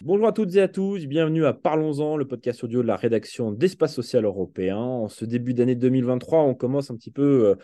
Bonjour à toutes et à tous, bienvenue à Parlons-en, le podcast audio de la rédaction d'Espace Social Européen. En ce début d'année 2023, on commence un petit peu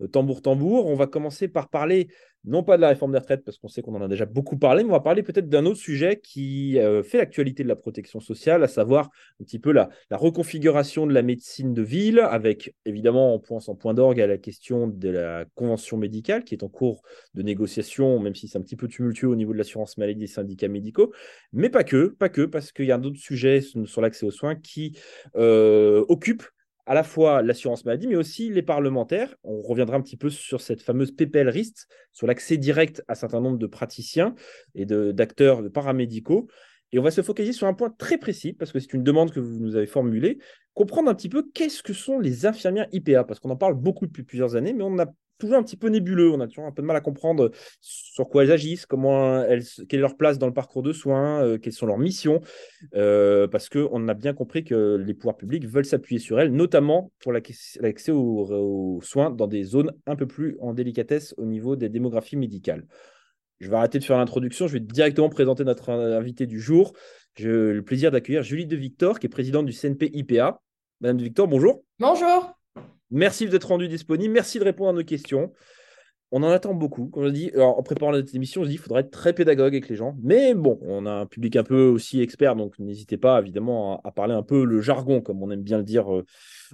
euh, tambour-tambour. On va commencer par parler non pas de la réforme des retraites, parce qu'on sait qu'on en a déjà beaucoup parlé, mais on va parler peut-être d'un autre sujet qui euh, fait l'actualité de la protection sociale, à savoir un petit peu la, reconfiguration de la médecine de ville, avec évidemment en point sans point d'orgue à la question de la convention médicale qui est en cours de négociation, même si c'est un petit peu tumultueux au niveau de l'assurance maladie des syndicats médicaux, mais pas que, pas que, parce qu'il y a d'autres sujets sur l'accès aux soins qui euh, occupent à la fois l'assurance maladie, mais aussi les parlementaires. On reviendra un petit peu sur cette fameuse PPL RIST, sur l'accès direct à un certain nombre de praticiens et d'acteurs de, paramédicaux. Et on va se focaliser sur un point très précis, parce que c'est une demande que vous nous avez formulée, comprendre un petit peu qu'est-ce que sont les infirmières IPA, parce qu'on en parle beaucoup depuis plusieurs années, mais on a toujours un petit peu nébuleux. On a toujours un peu de mal à comprendre sur quoi elles agissent, comment elles, quelle est leur place dans le parcours de soins, euh, quelles sont leurs missions, euh, parce qu'on a bien compris que les pouvoirs publics veulent s'appuyer sur elles, notamment pour l'accès aux, soins dans des zones un peu plus en délicatesse au niveau des démographies médicales. Je vais arrêter de faire l'introduction, je vais directement présenter notre invité du jour. J'ai le plaisir d'accueillir Julie De Victor, qui est présidente du CNP IPA. Madame De Victor, bonjour. Bonjour. Merci d'être rendu disponible. Merci de répondre à nos questions. On en attend beaucoup. Comme je dis, en préparant cette émission, je dis qu'il faudrait être très pédagogue avec les gens. Mais bon, on a un public un peu aussi expert, donc n'hésitez pas évidemment à, parler un peu le jargon, comme on aime bien le dire euh,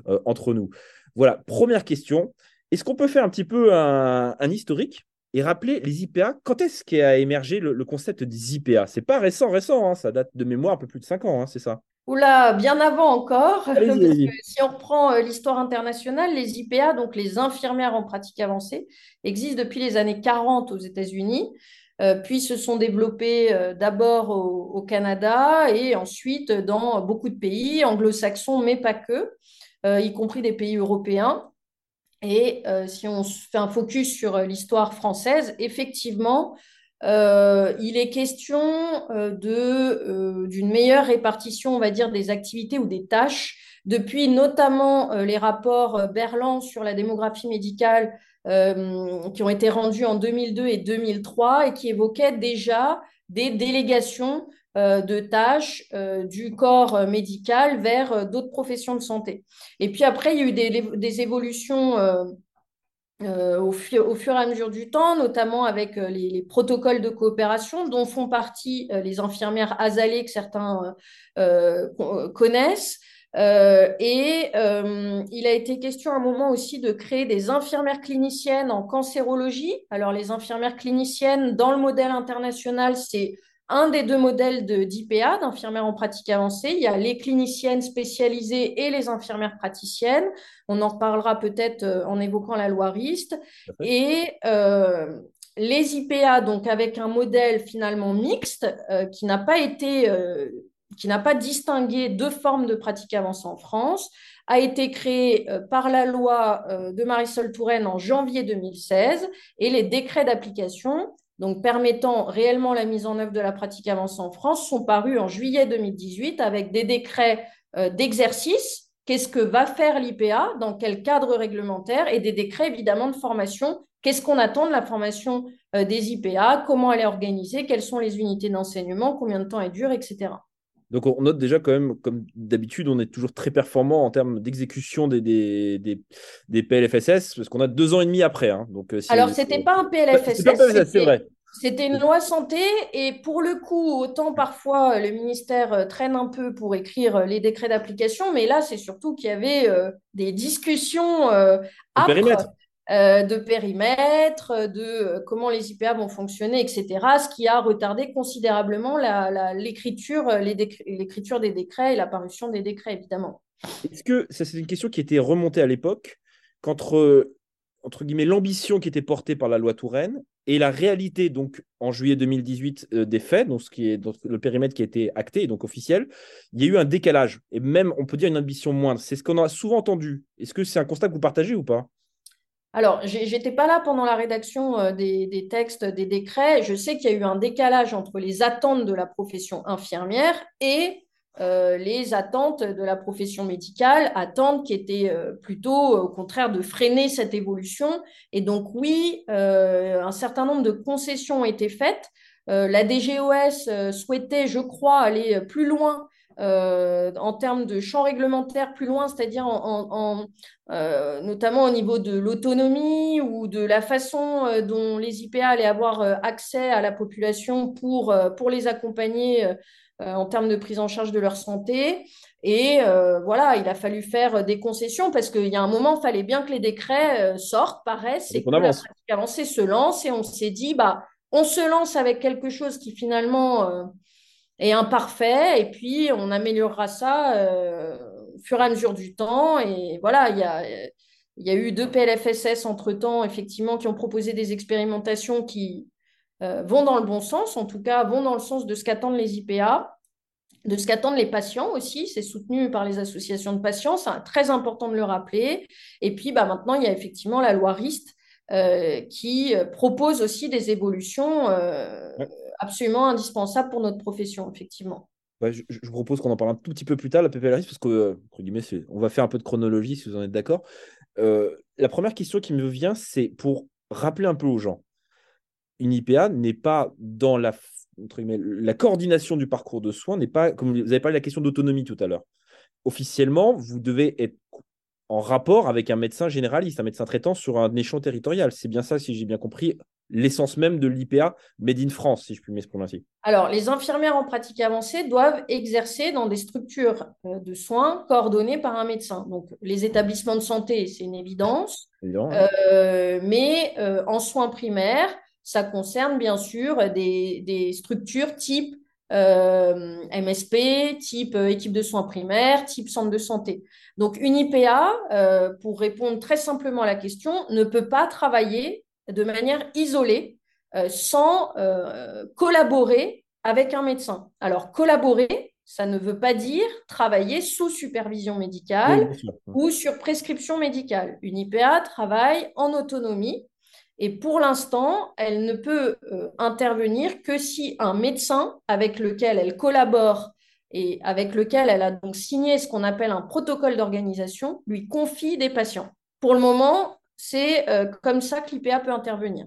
euh, entre nous. Voilà, première question. Est-ce qu'on peut faire un petit peu un, historique et rappeler les IPA Quand est-ce qu'a émergé le, concept des IPA C'est pas récent, récent, hein. ça date de mémoire un peu plus de 5 ans, hein, c'est ça? Oula, bien avant encore, parce que si on reprend euh, l'histoire internationale, les IPA, donc les infirmières en pratique avancée, existent depuis les années 40 aux États-Unis, euh, puis se sont développées euh, d'abord au, Canada et ensuite dans beaucoup de pays anglo-saxons, mais pas que, y compris des pays européens. Et si on fait un focus sur l'histoire française, effectivement, euh, il est question euh, euh, d'une meilleure répartition, on va dire, des activités ou des tâches depuis notamment les rapports Berland sur la démographie médicale qui ont été rendus en 2002 et 2003 et qui évoquaient déjà des délégations de tâches du corps médical vers d'autres professions de santé. Et puis après, il y a eu des, des évolutions euh, au, fur et à mesure du temps, notamment avec euh, les, protocoles de coopération dont font partie euh, les infirmières azalées que certains connaissent. et il a été question à un moment aussi de créer des infirmières cliniciennes en cancérologie. Alors les infirmières cliniciennes, dans le modèle international, c'est un des deux modèles d'IPA, d'infirmières en pratique avancée. Il y a les cliniciennes spécialisées et les infirmières praticiennes. On en reparlera peut-être euh, en évoquant la loi RIST. Et euh, les IPA, donc avec un modèle finalement mixte, euh, qui n'a pas été, qui n'a pas distingué deux formes de pratique avancée en France, a été créé par la loi de Marisol Touraine en janvier 2016 et les décrets d'application donc permettant réellement la mise en œuvre de la pratique avancée en France, sont parus en juillet 2018 avec des décrets euh, d'exercice. Qu'est-ce que va faire l'IPA? Dans quel cadre réglementaire? Et des décrets évidemment de formation. Qu'est-ce qu'on attend de la formation euh, des IPA Comment elle est organisée? Quelles sont les unités d'enseignement? Combien de temps elle dure? Etc. Donc on note déjà quand même, comme d'habitude, on est toujours très performant en termes d'exécution des, des, des, PLFSS, parce qu'on a deux ans et demi après. Hein. Donc, euh, Alors, ce n'était pas un PLFSS. C'est vrai. C'était une loi santé et pour le coup, autant parfois le ministère euh, traîne un peu pour écrire les décrets d'application, mais là, c'est surtout qu'il y avait euh, des discussions euh, euh, de périmètre, de euh, comment les IPA vont fonctionner, etc., ce qui a retardé considérablement l'écriture l'écriture des décrets et la parution des décrets, évidemment. Est-ce que ça, c'est une question qui était remontée à l'époque, qu'entre entre guillemets l'ambition qui était portée par la loi Touraine et la réalité, donc en juillet 2018, euh, des faits, donc, ce qui est, donc, le périmètre qui a été acté, donc officiel, il y a eu un décalage, et même, on peut dire, une ambition moindre. C'est ce qu'on a souvent entendu. Est-ce que c'est un constat que vous partagez ou pas? Alors, j'étais pas là pendant la rédaction euh, des, textes, des décrets. Je sais qu'il y a eu un décalage entre les attentes de la profession infirmière et les attentes de la profession médicale, attentes qui étaient plutôt au contraire de freiner cette évolution. Et donc oui, un certain nombre de concessions ont été faites. la DGOS souhaitait, je crois, aller plus loin euh, en termes de champ réglementaire plus loin, c'est-à-dire en, euh, notamment au niveau de l'autonomie ou de la façon euh, dont les IPA allaient avoir accès à la population pour, pour les accompagner en termes de prise en charge de leur santé. Et voilà, il a fallu faire des concessions parce qu'il y a un moment, il fallait bien que les décrets sortent, paraissent, et, que la pratique avancée se lance. Et on s'est dit, bah, on se lance avec quelque chose qui finalement et imparfait, et puis on améliorera ça euh, au fur et à mesure du temps. Et voilà, il y a, y a eu deux PLFSS entre-temps, effectivement, qui ont proposé des expérimentations qui euh, vont dans le bon sens, en tout cas vont dans le sens de ce qu'attendent les IPA, de ce qu'attendent les patients aussi. C'est soutenu par les associations de patients, c'est très important de le rappeler. Et puis bah, maintenant, il y a effectivement la loi RIST euh, qui propose aussi des évolutions absolument indispensable pour notre profession, effectivement. je, vous propose qu'on en parle un tout petit peu plus tard, la PPLRIS, parce que, euh, guillemets, on va faire un peu de chronologie, si vous en êtes d'accord. Euh, la première question qui me vient, c'est pour rappeler un peu aux gens. Une IPA n'est pas dans la, la coordination du parcours de soins, n'est pas, comme vous avez parlé de la question d'autonomie tout à l'heure. Officiellement, vous devez être en rapport avec un médecin généraliste, un médecin traitant sur un échelon territorial. C'est bien ça, si j'ai bien compris, l'essence même de l'IPA Made in France, si je puis m'exprimer ainsi. Alors, les infirmières en pratique avancée doivent exercer dans des structures euh, de soins coordonnées par un médecin. Donc, les établissements de santé, c'est une évidence. Euh, mais euh, en soins primaires, ça concerne bien sûr des, des structures type MSP, type équipe de soins primaires, type centre de santé. Donc, une IPA, pour répondre très simplement à la question, ne peut pas travailler de manière isolée, euh, sans euh, collaborer avec un médecin. Alors, collaborer, ça ne veut pas dire travailler sous supervision médicale ou sur prescription médicale. Une IPA travaille en autonomie et pour l'instant, elle ne peut euh, intervenir que si un médecin avec lequel elle collabore et avec lequel elle a donc signé ce qu'on appelle un protocole d'organisation lui confie des patients. Pour le moment, c'est euh, comme ça que l'IPA peut intervenir.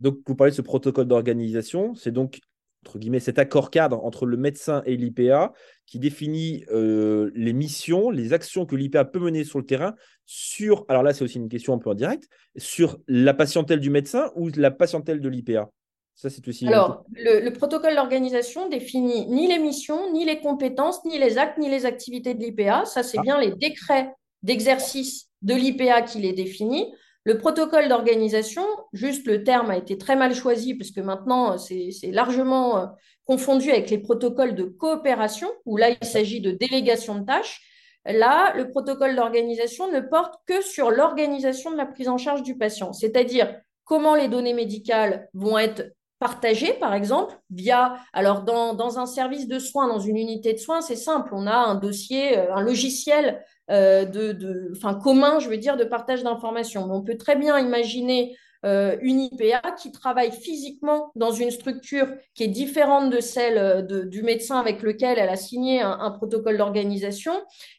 Donc, vous parlez de ce protocole d'organisation, c'est donc entre guillemets, cet accord cadre entre le médecin et l'IPA qui définit euh, les missions, les actions que l'IPA peut mener sur le terrain sur, alors là c'est aussi une question un peu en direct, sur la patientèle du médecin ou la patientèle de l'IPA? Ça, c'est aussi Alors, le, protocole d'organisation définit ni les missions, ni les compétences, ni les actes, ni les activités de l'IPA. Ça, c'est ah. bien les décrets d'exercice de l'IPA qui les définit. Le protocole d'organisation, juste le terme a été très mal choisi parce que maintenant c'est largement euh, confondu avec les protocoles de coopération où là il s'agit de délégation de tâches. Là, le protocole d'organisation ne porte que sur l'organisation de la prise en charge du patient, c'est-à-dire comment les données médicales vont être partagées, par exemple, via, alors dans, dans, un service de soins, dans une unité de soins, c'est simple, on a un dossier, euh, un logiciel euh, de, commun, je veux dire, de partage d'informations. On peut très bien imaginer euh, une IPA qui travaille physiquement dans une structure qui est différente de celle euh, du médecin avec lequel elle a signé un, protocole d'organisation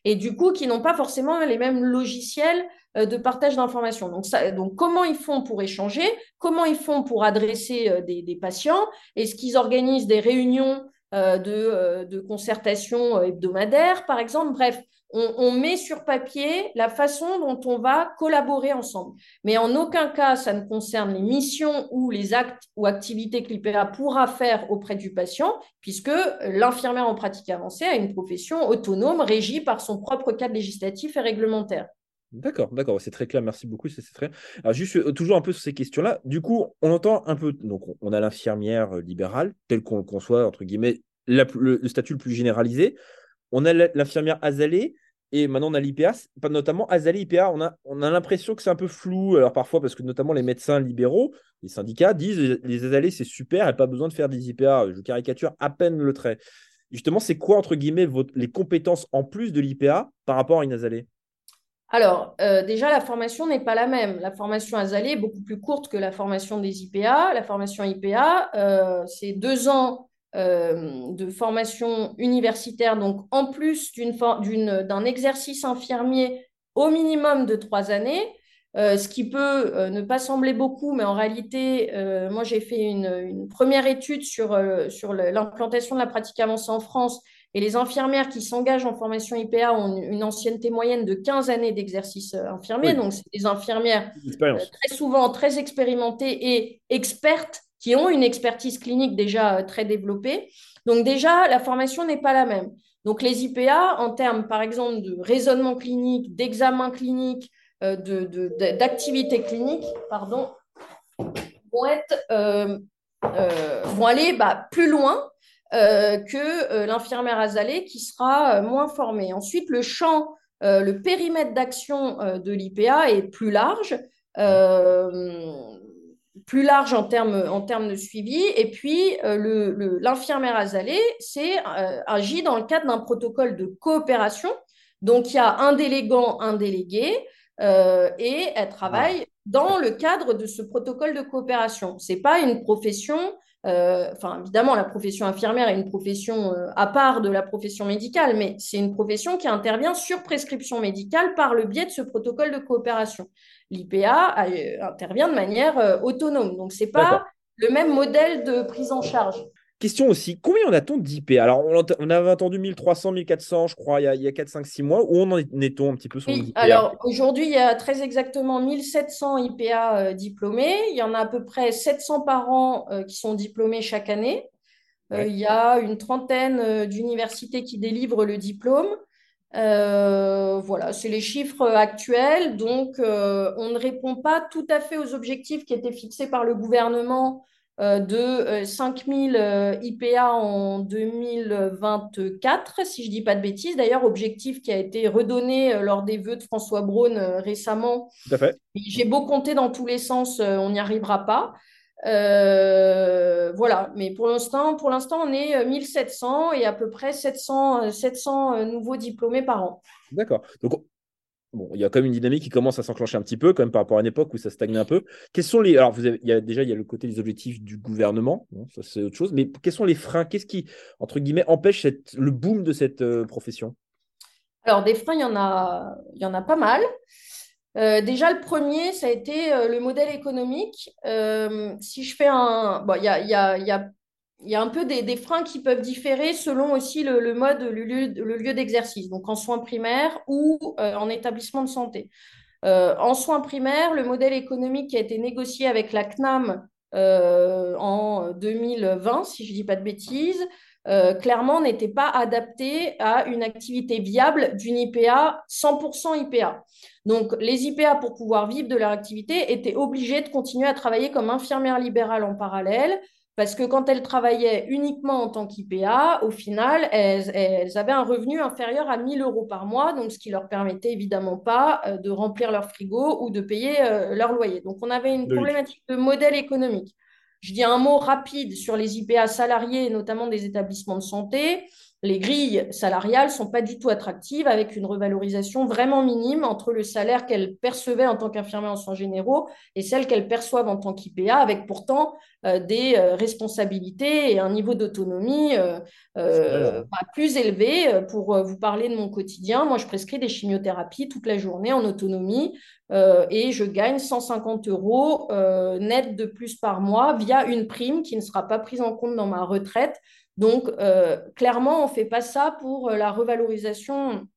et du coup qui n'ont pas forcément les mêmes logiciels de partage d'informations. Donc, comment ils font pour échanger Comment ils font pour adresser des, patients Est-ce qu'ils organisent des réunions de, de, concertation hebdomadaire, par exemple? Bref, on, met sur papier la façon dont on va collaborer ensemble. Mais en aucun cas, ça ne concerne les missions ou les actes ou activités que l'IPA pourra faire auprès du patient, puisque l'infirmière en pratique avancée a une profession autonome régie par son propre cadre législatif et réglementaire. D'accord, d'accord, c'est très clair, merci beaucoup, c'est très. Alors juste euh, toujours un peu sur ces questions-là. Du coup, on entend un peu, donc on a l'infirmière libérale telle qu'on le conçoit entre guillemets, le, statut le plus généralisé. On a l'infirmière azalée et maintenant, on a l'IPA, notamment Azali IPA, on a, on a l'impression que c'est un peu flou. Alors parfois, parce que notamment les médecins libéraux, les syndicats disent les Azalés, c'est super, a pas besoin de faire des IPA. Je caricature à peine le trait. Justement, c'est quoi, entre guillemets, les compétences en plus de l'IPA par rapport à une Azalée? Alors, euh, déjà, la formation n'est pas la même. La formation Azalée est beaucoup plus courte que la formation des IPA. La formation IPA, euh, c'est deux ans de formation universitaire, donc en plus d'un exercice infirmier au minimum de trois années, euh, ce qui peut euh, ne pas sembler beaucoup, mais en réalité, euh, moi j'ai fait une, première étude sur, sur l'implantation de la pratique avancée en France et les infirmières qui s'engagent en formation IPA ont une, ancienneté moyenne de 15 années d'exercice infirmier. Donc, c'est des infirmières très souvent très expérimentées et expertes qui ont une expertise clinique déjà très développée. Donc, déjà, la formation n'est pas la même. Donc, les IPA, en termes, par exemple, de raisonnement clinique, d'examen clinique, euh, d'activité clinique, pardon, vont, être, euh, euh, vont aller bah, plus loin que l'infirmière azalée qui sera moins formée. Ensuite, le champ, le périmètre d'action de l'IPA est plus large plus large en termes, en de suivi. Et puis, l'infirmière le, azalée c'est, agit dans le cadre d'un protocole de coopération. Donc, il y a un délégant, un délégué. Euh, et elle travaille dans le cadre de ce protocole de coopération. Ce n'est pas une profession, euh, enfin évidemment la profession infirmière est une profession euh, à part de la profession médicale, mais c'est une profession qui intervient sur prescription médicale par le biais de ce protocole de coopération. L'IPA intervient de manière autonome, donc ce n'est pas le même modèle de prise en charge. Question aussi, combien en a-t-on d'IP Alors, on, avait attendu 1300, 1400, je crois, il y a, il y a 4, 5, 6 mois. Où en est-on un petit peu sur oui, Alors, aujourd'hui, il y a très exactement 1700 IPA euh, diplômés. Il y en a à peu près 700 par an euh, qui sont diplômés chaque année. Euh, il y a une trentaine d'universités qui délivrent le diplôme. Voilà, c'est les chiffres actuels. Donc, on ne répond pas tout à fait aux objectifs qui étaient fixés par le gouvernement euh, de 5000 euh, IPA en 2024, si je ne dis pas de bêtises. D'ailleurs, objectif qui a été redonné euh, lors des vœux de François Braun récemment. Tout à fait. J'ai beau compter dans tous les sens, on n'y arrivera pas. Voilà, mais pour l'instant, pour l'instant, on est 1700 et à peu près 700, 700 nouveaux diplômés par an. D'accord. Donc, bon, il y a quand même une dynamique qui commence à s'enclencher un petit peu, quand même par rapport à une époque où ça stagnait un peu. Quels sont les. Alors, vous avez, il y a, déjà, il y a le côté des objectifs du gouvernement, ça c'est autre chose, mais quels sont les freins? Qu'est-ce qui, entre guillemets, empêche cette, le boom de cette euh, profession? Alors, des freins, il y en a, il y en a pas mal. Euh, déjà, le premier, ça a été euh, le modèle économique. si je fais un. Bon, il y a, un peu des, freins qui peuvent différer selon aussi le, mode, le lieu, d'exercice, donc en soins primaires ou euh, en établissement de santé. Euh, en soins primaires, le modèle économique qui a été négocié avec la CNAM euh, en 2020, si je ne dis pas de bêtises, clairement n'était pas adapté à une activité viable d'une IPA 100% IPA. Donc, les IPA, pour pouvoir vivre de leur activité, étaient obligés de continuer à travailler comme infirmière libérale en parallèle, parce que quand elles travaillaient uniquement en tant qu'IPA, au final, elles, avaient un revenu inférieur à 1000 euros par mois, donc ce qui leur permettait évidemment pas euh, de remplir leur frigo ou de payer euh, leur loyer. Donc on avait une problématique de modèle économique. Je dis un mot rapide sur les IPA salariés, notamment des établissements de santé les grilles salariales sont pas du tout attractives, avec une revalorisation vraiment minime entre le salaire qu'elles percevaient en tant qu'infirmière en soins généraux et celle qu'elles perçoivent en tant qu'IPA, avec pourtant euh, des euh, responsabilités et un niveau d'autonomie euh, plus élevé. Pour vous parler de mon quotidien, moi, je prescris des chimiothérapies toute la journée en autonomie et je gagne 150 euros net de plus par mois via une prime qui ne sera pas prise en compte dans ma retraite donc, euh, clairement, on ne fait pas ça pour euh, la revalorisation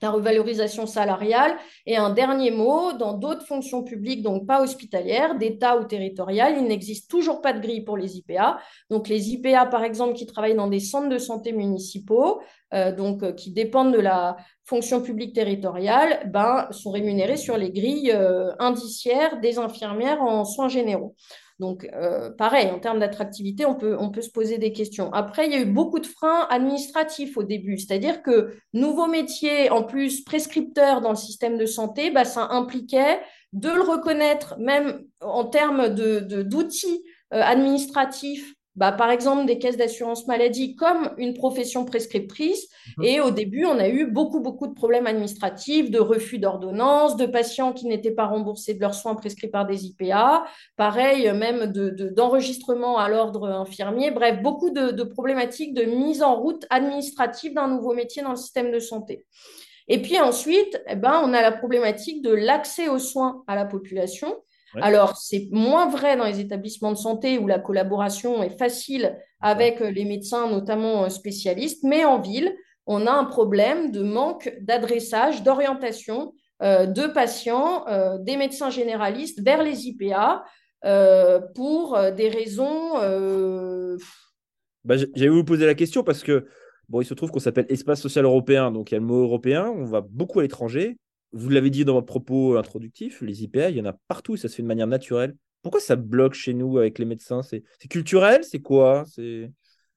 la revalorisation salariale. Et un dernier mot, dans d'autres fonctions publiques, donc pas hospitalières, d'État ou territoriales, il n'existe toujours pas de grille pour les IPA. Donc les IPA, par exemple, qui travaillent dans des centres de santé municipaux, euh, donc qui dépendent de la fonction publique territoriale, ben, sont rémunérés sur les grilles indiciaires des infirmières en soins généraux. Donc, euh, pareil, en termes d'attractivité, on peut, on peut se poser des questions. Après, il y a eu beaucoup de freins administratifs au début, c'est-à-dire que nouveau métier, en plus prescripteur dans le système de santé, bah, ça impliquait de le reconnaître, même en termes d'outils de, euh, administratifs, bah, par exemple des caisses d'assurance maladie comme une profession prescriptrice. Mhm. Et au début, on a eu beaucoup, beaucoup de problèmes administratifs, de refus d'ordonnance, de patients qui n'étaient pas remboursés de leurs soins prescrits par des IPA, pareil, même d'enregistrement de, à l'ordre infirmier. Bref, beaucoup de, de problématiques de mise en route administrative d'un nouveau métier dans le système de santé. Et puis ensuite, eh ben, on a la problématique de l'accès aux soins à la population. Alors, c'est moins vrai dans les établissements de santé où la collaboration est facile avec euh, les médecins, notamment euh, spécialistes, mais en ville, on a un problème de manque d'adressage, d'orientation euh, de patients, des médecins généralistes vers les IPA pour des raisons. Bah, J'allais vous poser la question parce que Bon, il se trouve qu'on s'appelle Espace social européen, donc il y a le mot européen, on va beaucoup à l'étranger. Vous l'avez dit dans votre propos introductif, les IPA, il y en a partout, ça se fait de manière naturelle. Pourquoi ça bloque chez nous avec les médecins? C'est culturel? C'est quoi? C'est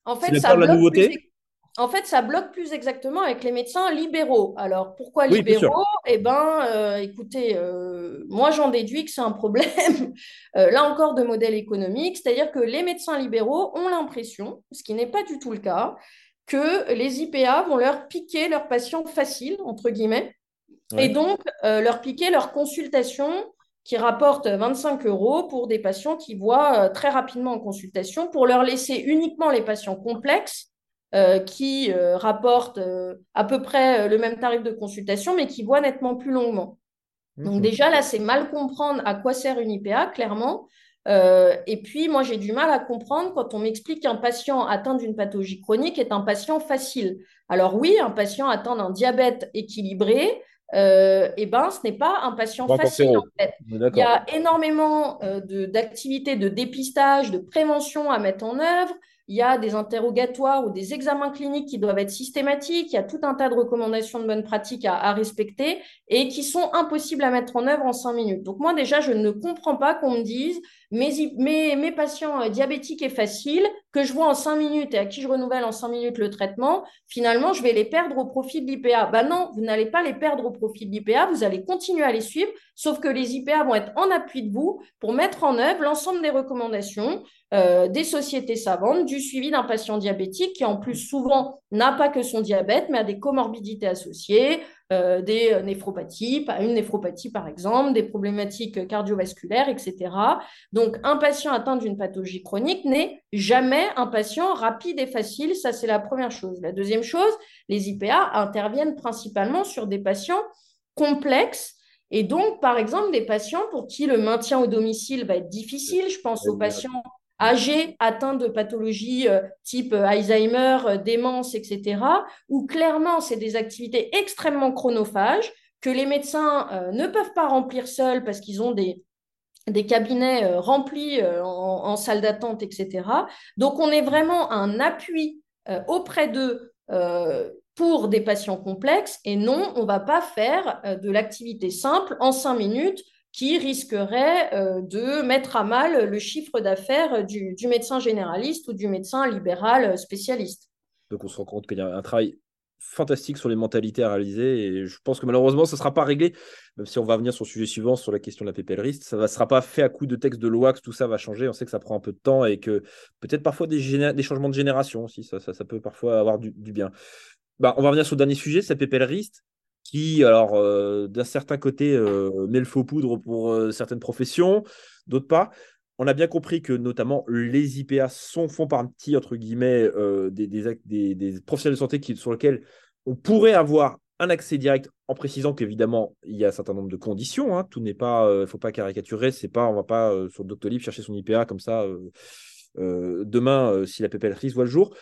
en fait, ça bloque la nouveauté? plus... En fait, ça bloque plus exactement avec les médecins libéraux. Alors, pourquoi libéraux? Eh bien, euh, écoutez, euh, moi, j'en déduis que c'est un problème, euh, là encore, de modèle économique. C'est-à-dire que les médecins libéraux ont l'impression, ce qui n'est pas du tout le cas, que les IPA vont leur piquer leurs patients faciles, entre guillemets, et donc euh, leur piquer leur consultation qui rapporte 25 euros pour des patients qui voient euh, très rapidement en consultation, pour leur laisser uniquement les patients complexes euh, qui rapportent à peu près le même tarif de consultation, mais qui voient nettement plus longuement. Donc déjà, là, c'est mal comprendre à quoi sert une IPA, clairement. Euh, et puis, moi, j'ai du mal à comprendre quand on m'explique qu'un patient atteint d'une pathologie chronique est un patient facile. Alors oui, un patient atteint d'un diabète équilibré, euh, eh ben, ce n'est pas un patient facile en fait. Il y a énormément euh, d'activités de dépistage, de prévention à mettre en œuvre il y a des interrogatoires ou des examens cliniques qui doivent être systématiques, il y a tout un tas de recommandations de bonnes pratiques à, respecter et qui sont impossibles à mettre en œuvre en cinq minutes. Donc moi déjà, je ne comprends pas qu'on me dise mes, mes, patients euh, diabétiques est facile, que je vois en cinq minutes et à qui je renouvelle en cinq minutes le traitement, finalement, je vais les perdre au profit de l'IPA. Ben non, vous n'allez pas les perdre au profit de l'IPA, vous allez continuer à les suivre, sauf que les IPA vont être en appui de vous pour mettre en œuvre l'ensemble des recommandations euh, des sociétés savantes, du suivi d'un patient diabétique qui en plus souvent n'a pas que son diabète, mais a des comorbidités associées, euh, des néphropathies, une néphropathie par exemple, des problématiques cardiovasculaires, etc. Donc un patient atteint d'une pathologie chronique n'est jamais un patient rapide et facile, ça c'est la première chose. La deuxième chose, les IPA interviennent principalement sur des patients complexes et donc, par exemple, des patients pour qui le maintien au domicile va être difficile, je pense aux patients âgés atteints de pathologies euh, type euh, Alzheimer, euh, démence, etc., où clairement, c'est des activités extrêmement chronophages que les médecins ne peuvent pas remplir seuls parce qu'ils ont des, cabinets remplis en, en, salle d'attente, etc. Donc, on est vraiment un appui auprès d'eux pour des patients complexes et non, on ne va pas faire de l'activité simple en cinq minutes qui risquerait euh, de mettre à mal le chiffre d'affaires du, médecin généraliste ou du médecin libéral spécialiste. Donc on se rend compte qu'il y a un travail fantastique sur les mentalités à réaliser et je pense que malheureusement ça ne sera pas réglé, même si on va venir sur le sujet suivant, sur la question de la PPLRiste, ça ne sera pas fait à coup de texte de loi que tout ça va changer, on sait que ça prend un peu de temps et que peut-être parfois des, changements de génération aussi, ça, ça, peut parfois avoir du, bien. Bah, on va revenir sur le dernier sujet, c'est la PPLRiste qui, alors, euh, d'un certain côté, euh, met le faux poudre pour euh, certaines professions, d'autres pas. On a bien compris que, notamment, les IPA sont, font partie, entre guillemets, des, des, professionnels de santé sur lesquels on pourrait avoir un accès direct, en précisant qu'évidemment, il y a un certain nombre de conditions. Hein. Tout n'est pas, faut pas caricaturer. C'est pas, on va pas sur Doctolib chercher son IPA comme ça demain si la PPL voit le jour.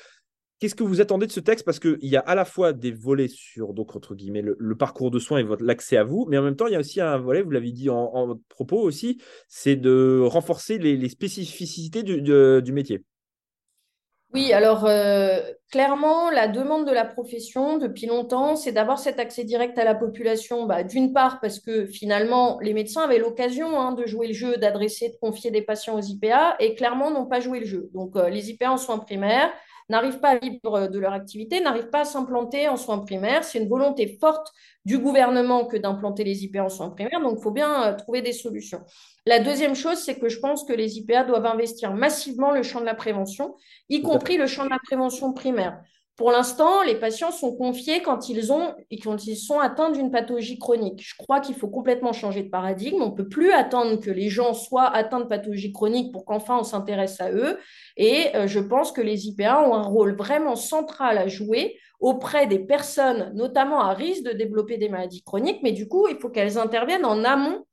Qu'est-ce que vous attendez de ce texte? Parce qu'il y a à la fois des volets sur, donc, entre guillemets, le, parcours de soins et l'accès à vous, mais en même temps, il y a aussi un volet, vous l'avez dit en, propos aussi, c'est de renforcer les, spécificités du, métier. Oui, alors euh, clairement, la demande de la profession depuis longtemps, c'est d'avoir cet accès direct à la population. Bah, d'une part, parce que finalement, les médecins avaient l'occasion hein, de jouer le jeu, d'adresser, de confier des patients aux IPA, et clairement n'ont pas joué le jeu. Donc, euh, les IPA en soins primaires, n'arrivent pas à vivre de leur activité, n'arrivent pas à s'implanter en soins primaires. C'est une volonté forte du gouvernement que d'implanter les IPA en soins primaires, donc il faut bien euh, trouver des solutions. La deuxième chose, c'est que je pense que les IPA doivent investir massivement le champ de la prévention, y compris le champ de la prévention primaire. Pour l'instant, les patients sont confiés quand ils, ont, quand ils sont atteints d'une pathologie chronique. Je crois qu'il faut complètement changer de paradigme. On ne peut plus attendre que les gens soient atteints de pathologie chronique pour qu'enfin on s'intéresse à eux. Et euh, je pense que les IPA ont un rôle vraiment central à jouer auprès des personnes, notamment à risque de développer des maladies chroniques. Mais du coup, il faut qu'elles interviennent en amont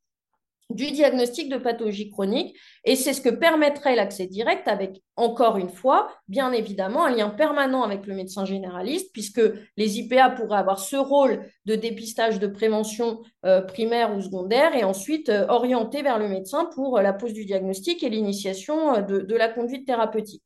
du diagnostic de pathologie chronique. Et c'est ce que permettrait l'accès direct avec, encore une fois, bien évidemment, un lien permanent avec le médecin généraliste, puisque les IPA pourraient avoir ce rôle de dépistage de prévention euh, primaire ou secondaire et ensuite euh, orienter vers le médecin pour euh, la pose du diagnostic et l'initiation de, de la conduite thérapeutique.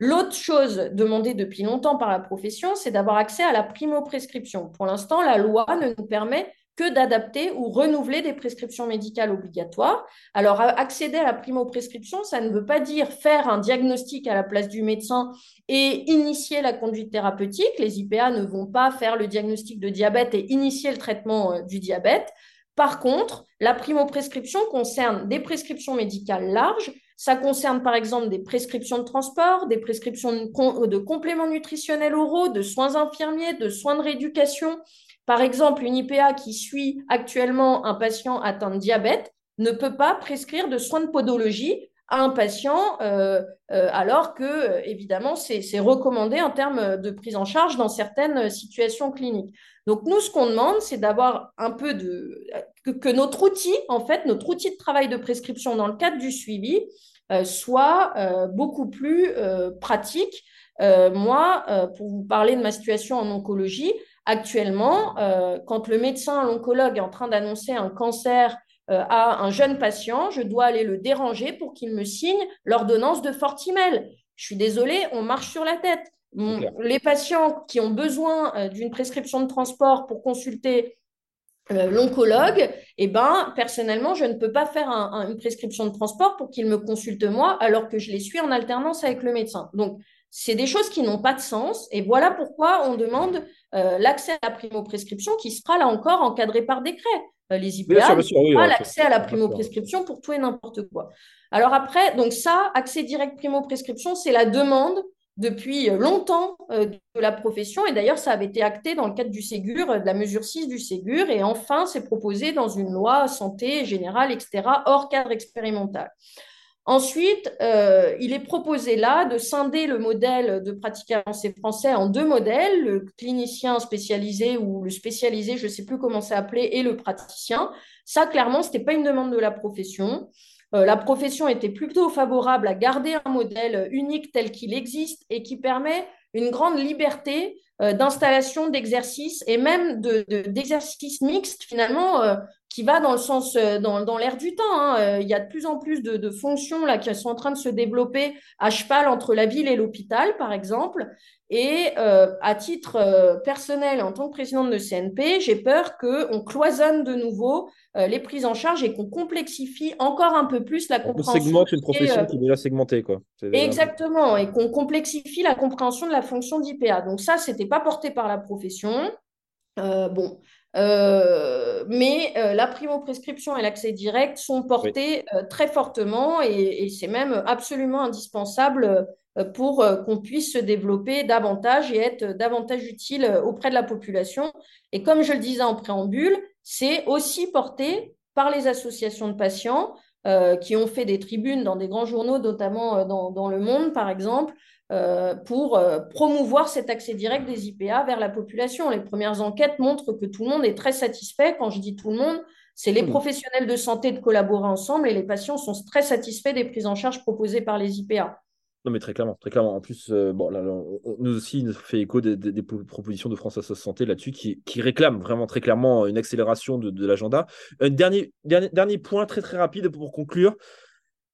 L'autre chose demandée depuis longtemps par la profession, c'est d'avoir accès à la primo-prescription. Pour l'instant, la loi ne nous permet que d'adapter ou renouveler des prescriptions médicales obligatoires. Alors, accéder à la primo-prescription, ça ne veut pas dire faire un diagnostic à la place du médecin et initier la conduite thérapeutique. Les IPA ne vont pas faire le diagnostic de diabète et initier le traitement euh, du diabète. Par contre, la primo-prescription concerne des prescriptions médicales larges. Ça concerne par exemple des prescriptions de transport, des prescriptions de, de compléments nutritionnels oraux, de soins infirmiers, de soins de rééducation, par exemple, une IPA qui suit actuellement un patient atteint de diabète ne peut pas prescrire de soins de podologie à un patient, euh, euh, alors que, évidemment, c'est recommandé en termes de prise en charge dans certaines situations cliniques. Donc, nous, ce qu'on demande, c'est d'avoir un peu de. Que, notre outil, en fait, notre outil de travail de prescription dans le cadre du suivi euh, soit beaucoup plus pratique. moi, pour vous parler de ma situation en oncologie, Actuellement, euh, quand le médecin, l'oncologue est en train d'annoncer un cancer euh, à un jeune patient, je dois aller le déranger pour qu'il me signe l'ordonnance de Fortimel. Je suis désolée, on marche sur la tête. les patients qui ont besoin euh, d'une prescription de transport pour consulter l'oncologue, eh ben, personnellement, je ne peux pas faire une prescription de transport pour qu'il me consulte moi, alors que je les suis en alternance avec le médecin. Donc, c'est des choses qui n'ont pas de sens. Et voilà pourquoi on demande euh, l'accès à la primo-prescription qui sera là encore encadré par décret. Euh, les IPA n'ont pas l'accès à la primo-prescription pour tout et n'importe quoi. Alors après, donc ça, accès direct primo-prescription, c'est la demande depuis longtemps euh, de la profession. Et d'ailleurs, ça avait été acté dans le cadre du Ségur, de la mesure 6 du Ségur. Et enfin, c'est proposé dans une loi santé générale, etc., hors cadre expérimental. Ensuite, euh, il est proposé là de scinder le modèle de pratique avancée français en deux modèles, le clinicien spécialisé ou le spécialisé, je ne sais plus comment c'est appelé, et le praticien. Ça, clairement, ce n'était pas une demande de la profession. Euh, la profession était plutôt favorable à garder un modèle unique tel qu'il existe et qui permet une grande liberté euh, d'installation, d'exercice et même d'exercice de, mixte finalement qui va dans le sens, euh, dans, l'air du temps. Hein. Il y a de plus en plus de, fonctions là qui sont en train de se développer à cheval entre la ville et l'hôpital, par exemple. Et à titre personnel, en tant que présidente de CNP, j'ai peur qu'on cloisonne de nouveau les prises en charge et qu'on complexifie encore un peu plus la compréhension. On segmente une profession qui est déjà segmentée. Quoi. Exactement, et qu'on complexifie la compréhension de la fonction d'IPA. Donc ça, c'était pas porté par la profession. Euh, bon, euh, mais euh, la primo-prescription et l'accès direct sont portés très fortement et, c'est même absolument indispensable pour qu'on puisse se développer davantage et être davantage utile auprès de la population. Et comme je le disais en préambule, c'est aussi porté par les associations de patients qui ont fait des tribunes dans des grands journaux, notamment dans, dans Le Monde, par exemple, euh, pour euh, promouvoir cet accès direct des IPA vers la population. Les premières enquêtes montrent que tout le monde est très satisfait. Quand je dis tout le monde, c'est les professionnels de santé de collaborer ensemble et les patients sont très satisfaits des prises en charge proposées par les IPA. Non, mais très clairement, très clairement. En plus, euh, bon, nous aussi, il nous fait écho des, propositions de France Association Santé là-dessus qui, qui, réclament vraiment très clairement une accélération de, l'agenda. Un dernier, dernier, dernier, point très très rapide pour conclure.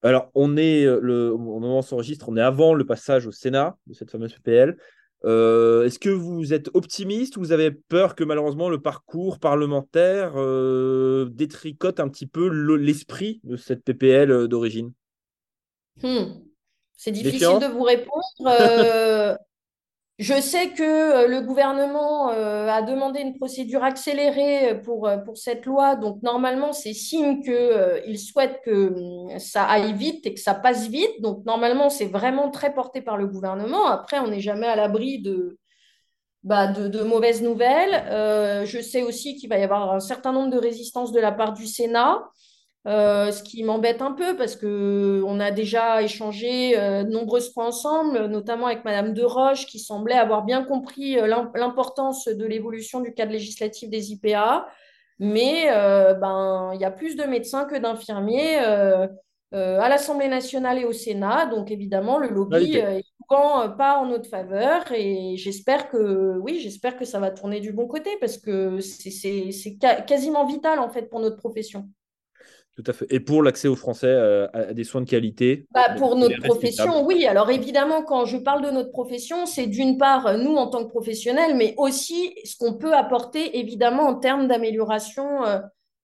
Alors, on est, euh, le, au moment où on s'enregistre, on est avant le passage au Sénat de cette fameuse PPL. Euh, est-ce que vous êtes optimiste ou vous avez peur que malheureusement le parcours parlementaire euh, détricote un petit peu l'esprit de cette PPL d'origine? Hmm. C'est difficile de vous répondre. Je sais que euh, le gouvernement euh, a demandé une procédure accélérée pour, euh, pour cette loi. Donc, normalement, c'est signe qu'il souhaite que hum, ça aille vite et que ça passe vite. Donc, normalement, c'est vraiment très porté par le gouvernement. Après, on n'est jamais à l'abri de, bah, mauvaises nouvelles. je sais aussi qu'il va y avoir un certain nombre de résistances de la part du Sénat. Euh, ce qui m'embête un peu parce que on a déjà échangé euh, de nombreuses fois ensemble, notamment avec Madame De Roche, qui semblait avoir bien compris euh, l'importance de l'évolution du cadre législatif des IPA. Mais ben, il y a plus de médecins que d'infirmiers à l'Assemblée nationale et au Sénat. Donc évidemment, le lobby est souvent pas en notre faveur. Et j'espère que oui, j'espère que ça va tourner du bon côté parce que c'est quasiment vital en fait pour notre profession. Tout à fait. Et pour l'accès aux Français euh, à, des soins de qualité bah, Pour notre profession, oui. Alors évidemment, quand je parle de notre profession, c'est d'une part nous en tant que professionnels, mais aussi ce qu'on peut apporter évidemment en termes d'amélioration euh,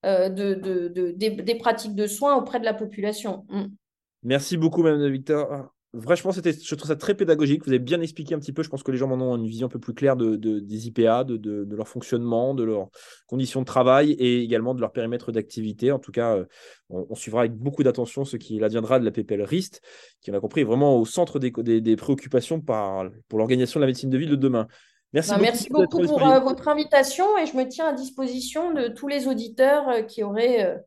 euh, de, de, des, pratiques de soins auprès de la population. Mm. Merci beaucoup, Mme Victor. Franchement, c'était, je trouve ça très pédagogique. Vous avez bien expliqué un petit peu. Je pense que les gens en ont une vision un peu plus claire de, des IPA, de, leur fonctionnement, de leurs conditions de travail et également de leur périmètre d'activité. En tout cas, euh, on, suivra avec beaucoup d'attention ce qui adviendra de la PPL RIST, qui, on a compris, est vraiment au centre des, des, préoccupations par, pour l'organisation de la médecine de ville de demain. Merci bah, beaucoup, merci beaucoup pour euh, votre invitation et je me tiens à disposition de tous les auditeurs euh, qui auraient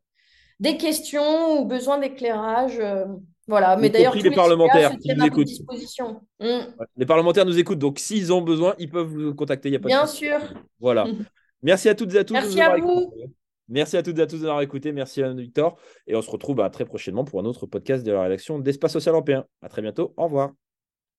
des questions ou besoin d'éclairage. Voilà, mais d'ailleurs, les, parlementaires nous écoutent. Hmm. Les parlementaires nous écoutent, donc s'ils ont besoin, ils peuvent vous contacter. a pas Bien sûr. Voilà. Merci à toutes et à tous. Merci à vous. Merci à toutes et à tous d'avoir écouté. Merci à Victor. Et on se retrouve bah, très prochainement pour un autre podcast de la rédaction d'Espace Social Européen. À très bientôt. Au revoir.